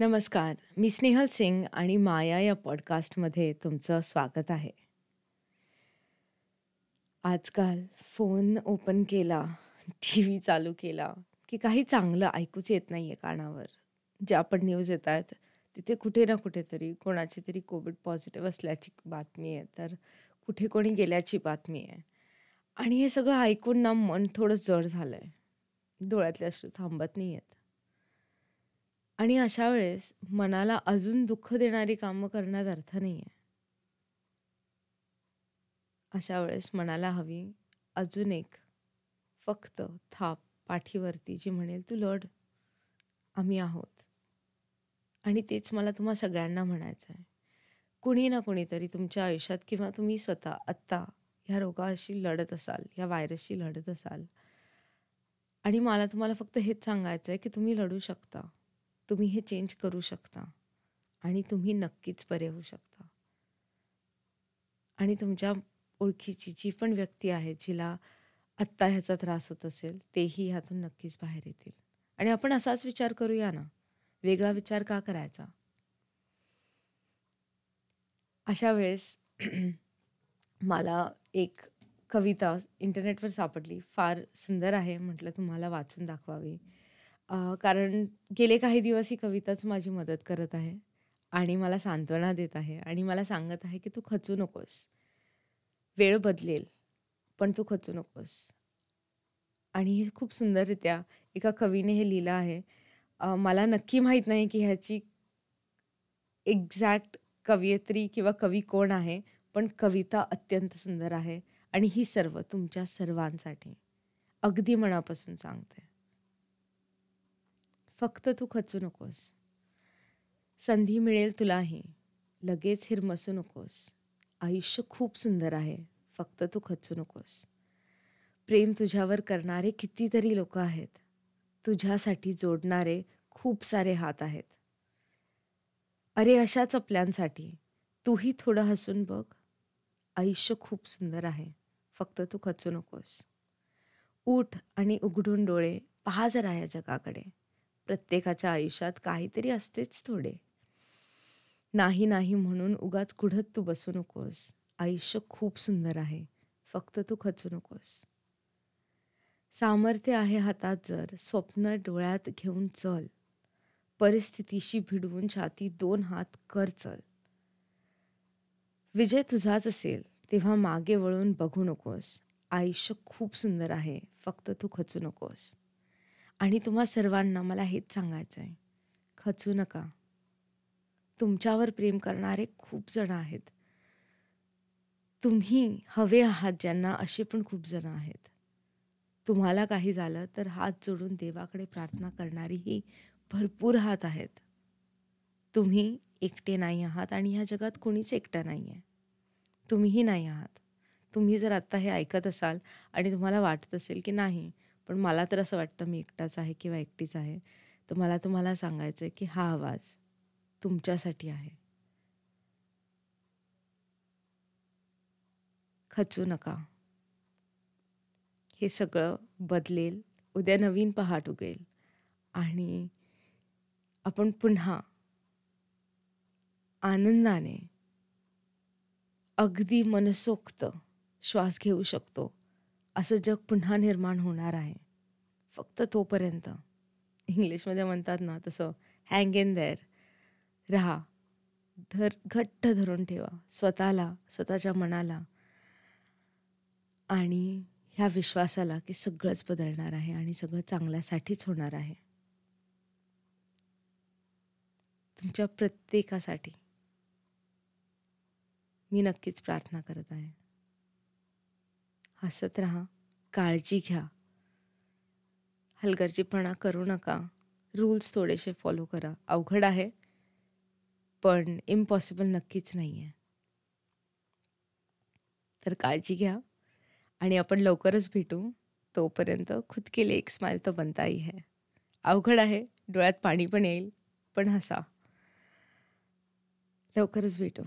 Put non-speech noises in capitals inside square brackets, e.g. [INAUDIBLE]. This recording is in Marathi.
नमस्कार मी स्नेहल सिंग आणि माया या पॉडकास्टमध्ये तुमचं स्वागत आहे. आजकाल फोन ओपन केला टी व्ही चालू केला की काही चांगलं ऐकूच येत नाही आहे कानावर. ज्या पण न्यूज येत आहेत तिथे कुठे ना कुठेतरी कोणाची तरी कोविड पॉझिटिव्ह असल्याची बातमी आहे तर कुठे कोणी गेल्याची बातमी आहे. आणि हे सगळं ऐकून ना मन थोडं जड झालं आहे डोळ्यातले अश्रू थांबत नाही आहेत आणि अशा वेळेस मनाला अजून दुःख देणारी कामं करण्यात अर्थ नाही आहे अशा वेळेस मनाला हवी अजून एक फक्त थाप पाठीवरती जी म्हणेल तू लढ आम्ही आहोत. आणि तेच मला तुम्हा सगळ्यांना म्हणायचं आहे कुणी ना कुणीतरी तुमच्या आयुष्यात किंवा तुम्ही स्वतः आत्ता ह्या रोगाशी लढत असाल ह्या व्हायरसशी लढत असाल आणि मला तुम्हाला फक्त हेच सांगायचं आहे की तुम्ही लढू शकता. तुम्ही हे चेंज करू शकता. आणि तुम्ही नक्कीच बरे होऊ शकता. आणि तुमच्या ओळखीची जी पण व्यक्ती आहे जिला आत्ता ह्याचा त्रास होत असेल तेही ह्यातून नक्कीच बाहेर येतील. आणि आपण असाच विचार करूया ना? वेगळा विचार का करायचा? अशा वेळेस [CLEARS THROAT] मला एक कविता इंटरनेटवर सापडली. फार सुंदर आहे म्हटलं तुम्हाला वाचून दाखवावी. कारण गेले काही दिवस ही कविताच माझी मदत करत आहे आणि मला सांत्वना देत आहे आणि मला सांगत आहे की तू खचू नकोस. वेळ बदलेल पण तू खचू नकोस. आणि हे खूप सुंदररित्या एका कवीने हे लिहिलं आहे. मला नक्की माहीत नाही की ह्याची एक्झॅक्ट कवयित्री किंवा कवी कोण आहे पण कविता अत्यंत सुंदर आहे आणि ही सर्व तुमच्या सर्वांसाठी अगदी मनापासून सांगते. फक्त तू खचू नकोस. संधी मिळेल तुलाही. लगेच हिरमसू नकोस. आयुष्य खूप सुंदर आहे. फक्त तू खचू नकोस. प्रेम तुझ्यावर करणारे कितीतरी लोक आहेत. तुझ्यासाठी जोडणारे खूप सारे हात आहेत. अरे अशा चपल्यांसाठी. तूही थोडं हसून बघ. आयुष्य खूप सुंदर आहे. फक्त तू खचू नकोस. उठ आणि उघडून डोळे. पहा जरा या जगाकडे. प्रत्येकाच्या आयुष्यात काहीतरी असतेच थोडे. नाही नाही म्हणून उगाच कुढत तू बसू नकोस. आयुष्य खूप सुंदर आहे. फक्त तू खचू नकोस. सामर्थ्य आहे हातात जर स्वप्न डोळ्यात घेऊन चल. परिस्थितीशी भिडवून छाती दोन हात कर चल. विजय तुझाच असेल तेव्हा मागे वळून बघू नकोस. आयुष्य खूप सुंदर आहे फक्त तू खचू नकोस. आणि तुम्हा सर्वांना मला हेच सांगायचं आहे खचू नका. तुमच्यावर प्रेम करणारे खूप जण आहेत. तुम्ही हवे आहात ज्यांना असे पण खूप जण आहेत. तुम्हाला काही झालं तर हात जोडून देवाकडे प्रार्थना करणारीही भरपूर हात आहेत. तुम्ही एकटे नाही आहात आणि ह्या जगात कोणीच एकटं नाही आहे तुम्हीही नाही आहात. तुम्ही जर आत्ता हे ऐकत असाल आणि तुम्हाला वाटत असेल की नाही पण मला तर असं वाटतं मी एकटाच आहे किंवा एकटीच आहे. तर मला तुम्हाला सांगायचं आहे की हा आवाज तुमच्यासाठी आहे. खचू नका. हे सगळं बदलेल. उद्या नवीन पहाट उगेल. आणि आपण पुन्हा आनंदाने अगदी मनसोक्त श्वास घेऊ शकतो. असं जग पुन्हा निर्माण होणार आहे. फक्त तोपर्यंत. इंग्लिशमध्ये म्हणतात ना तसं हँग इन देअर राहा. धर घट्ट धरून ठेवा. स्वतःला स्वतःच्या मनाला. आणि ह्या विश्वासाला की सगळंच बदलणार आहे आणि सगळं चांगल्यासाठीच होणार आहे. तुमच्या प्रत्येकासाठी मी नक्कीच प्रार्थना करत आहे. हसत राहा. काळजी घ्या. हलगर्जीपणा करू नका. रूल्स थोडेसे फॉलो करा. अवघड आहे पण इम्पॉसिबल नक्कीच नाही आहे तर काळजी घ्या आणि आपण लवकरच भेटू. तोपर्यंत खुद केले एक स्माईल तो बनता ही है. अवघड आहे डोळ्यात पाणी पण येईल पण हसा. लवकरच भेटू.